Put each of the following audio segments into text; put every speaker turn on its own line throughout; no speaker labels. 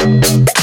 Woo!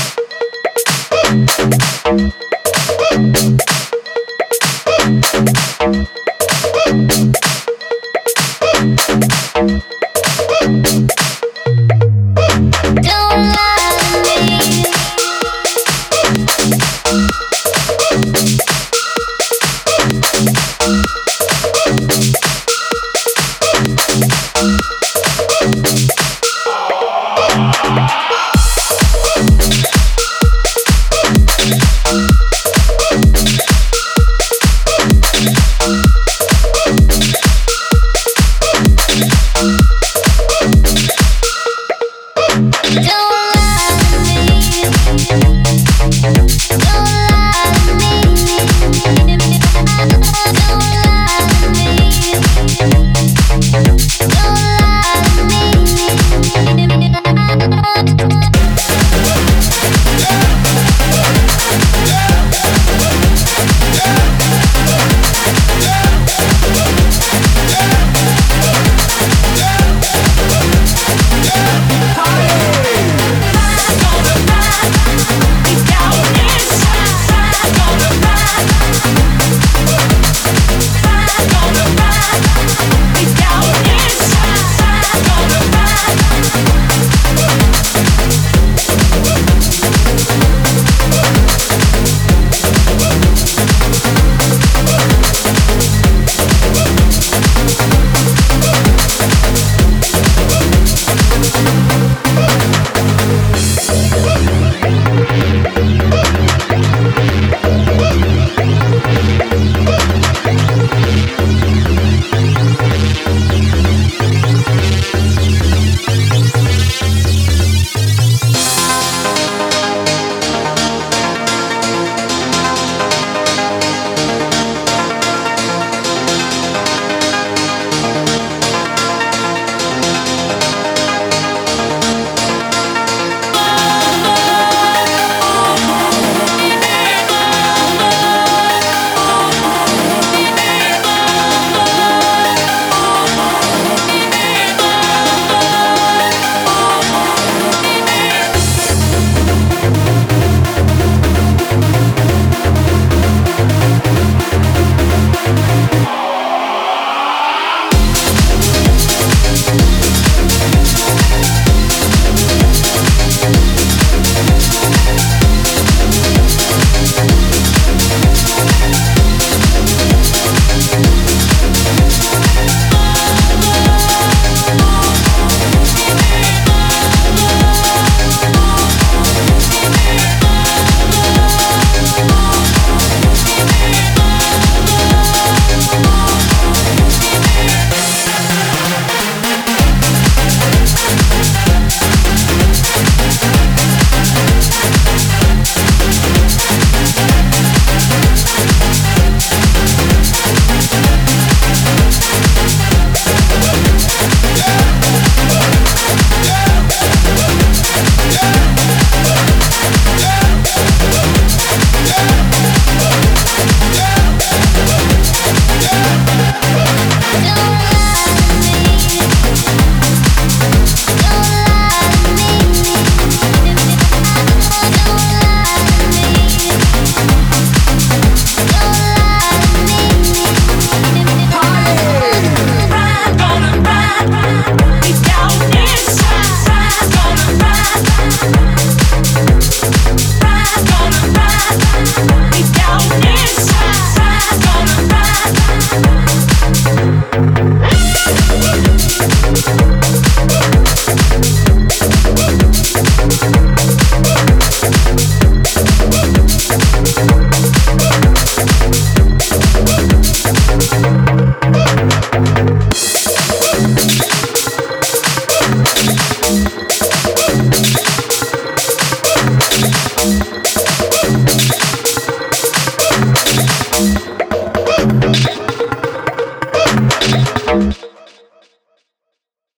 Don't